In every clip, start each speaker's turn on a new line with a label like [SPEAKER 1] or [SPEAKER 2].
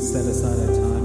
[SPEAKER 1] set aside our time,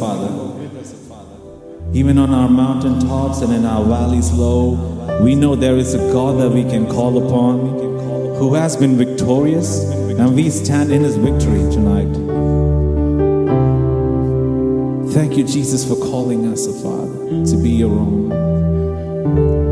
[SPEAKER 1] Father. Even on our mountaintops and in our valleys low, we know there is a God that we can call upon who has been victorious, and we stand in his victory tonight. Thank you, Jesus, for calling us, a Father, to be your own.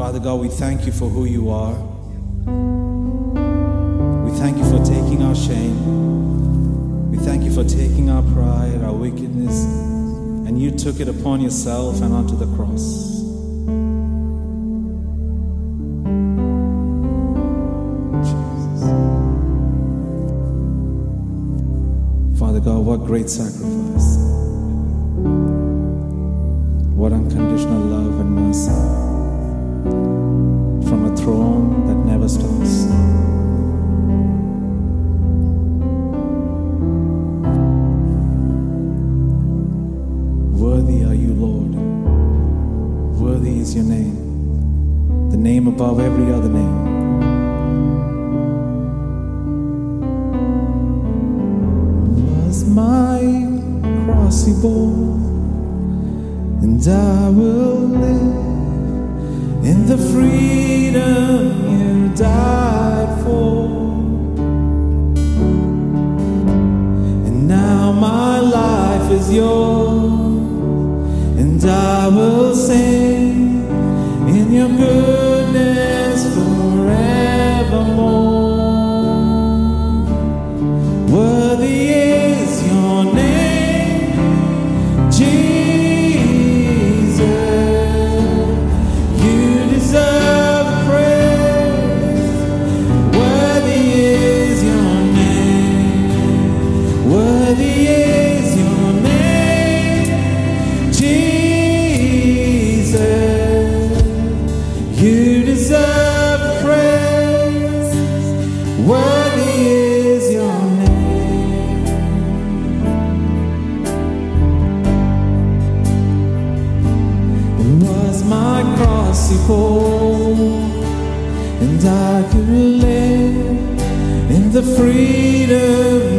[SPEAKER 1] Father God, we thank you for who you are. We thank you for taking our shame. We thank you for taking our pride, our wickedness, and you took it upon yourself and onto the cross. great sacrifice. What unconditional the freedom you died for. And now my life is yours, and I will sing. and I could live in the freedom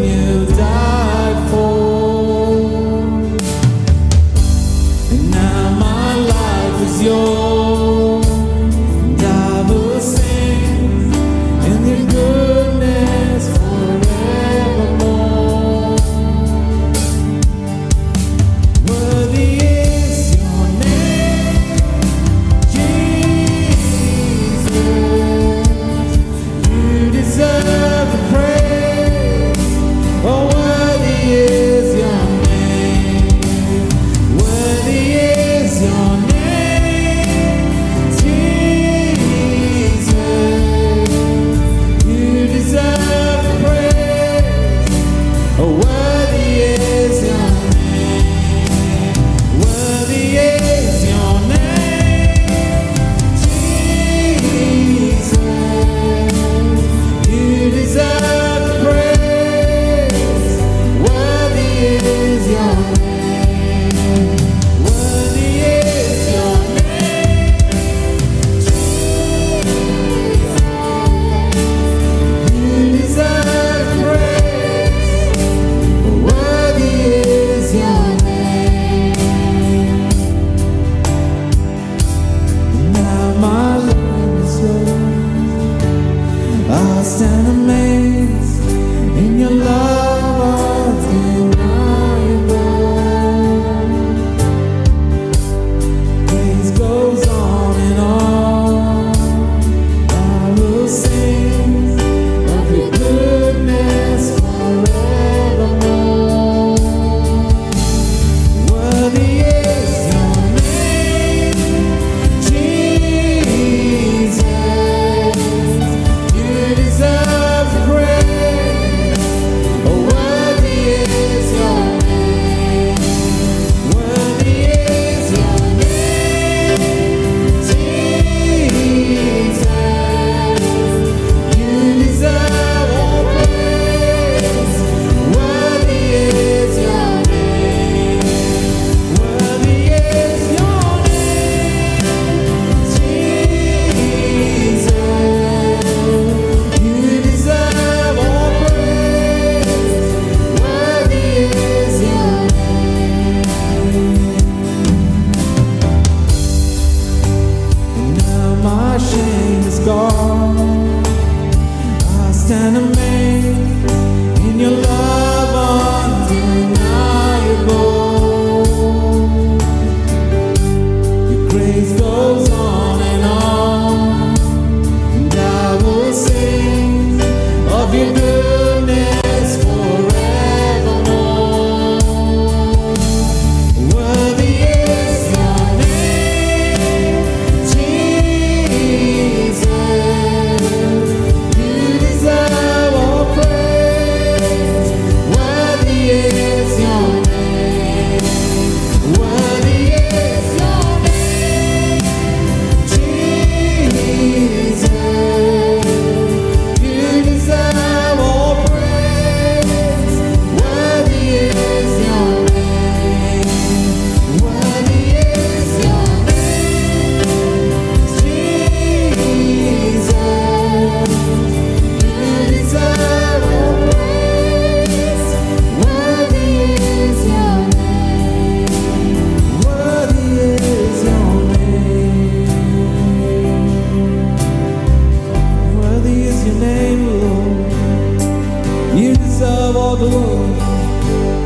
[SPEAKER 1] glory.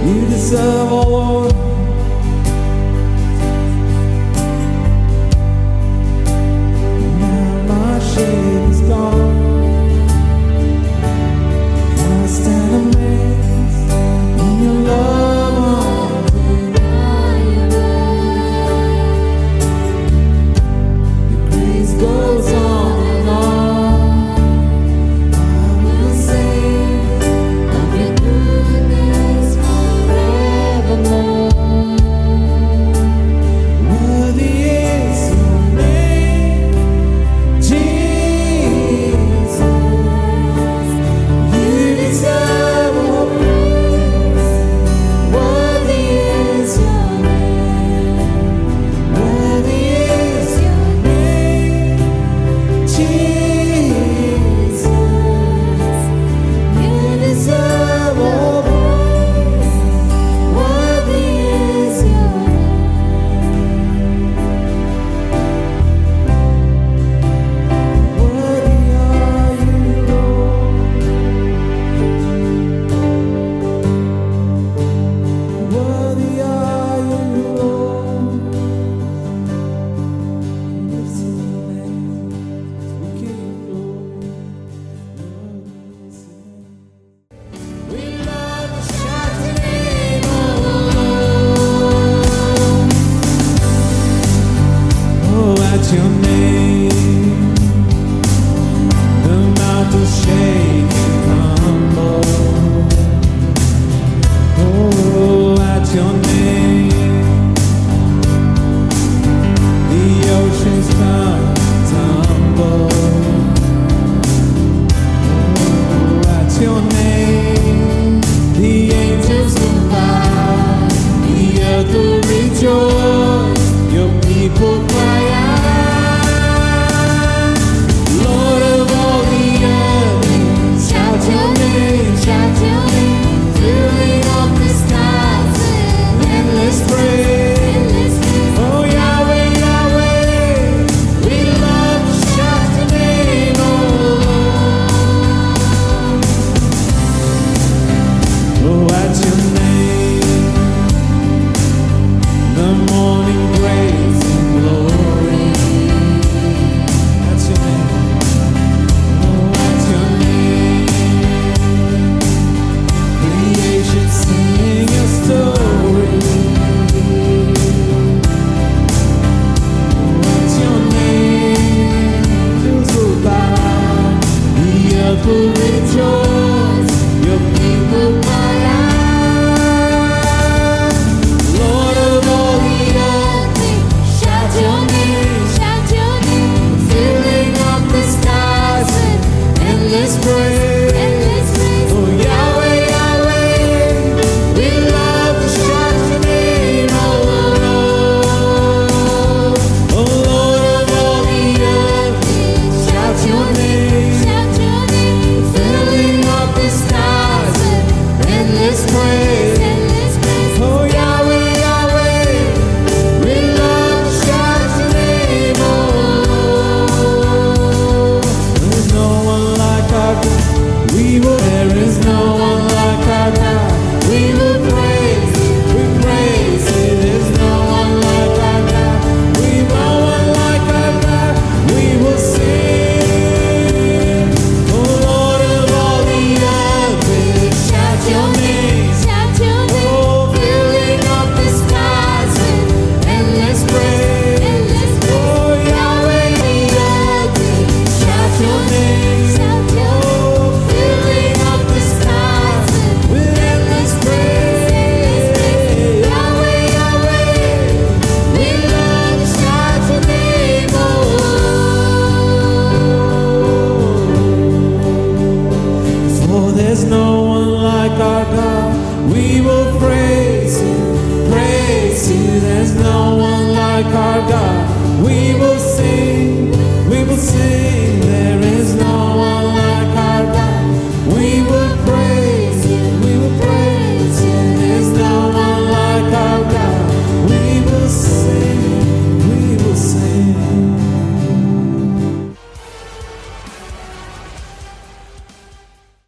[SPEAKER 1] You deserve all